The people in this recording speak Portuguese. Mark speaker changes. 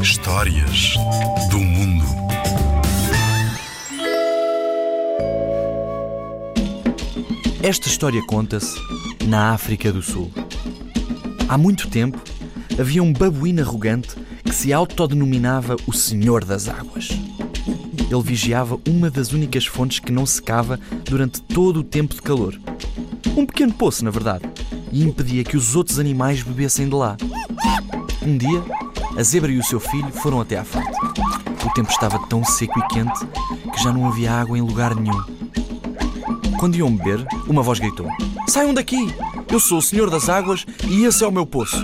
Speaker 1: Histórias do mundo.
Speaker 2: Esta história conta-se na África do Sul. Há muito tempo havia um babuíno arrogante que se autodenominava o Senhor das Águas. Ele vigiava uma das únicas fontes que não secava durante todo o tempo de calor. Um pequeno poço, na verdade, e impedia que os outros animais bebessem de lá. Um dia, a zebra e o seu filho foram até à fonte. O tempo estava tão seco e quente que já não havia água em lugar nenhum. Quando iam beber, uma voz gritou: Saiam daqui! Eu sou o Senhor das Águas e esse é o meu poço.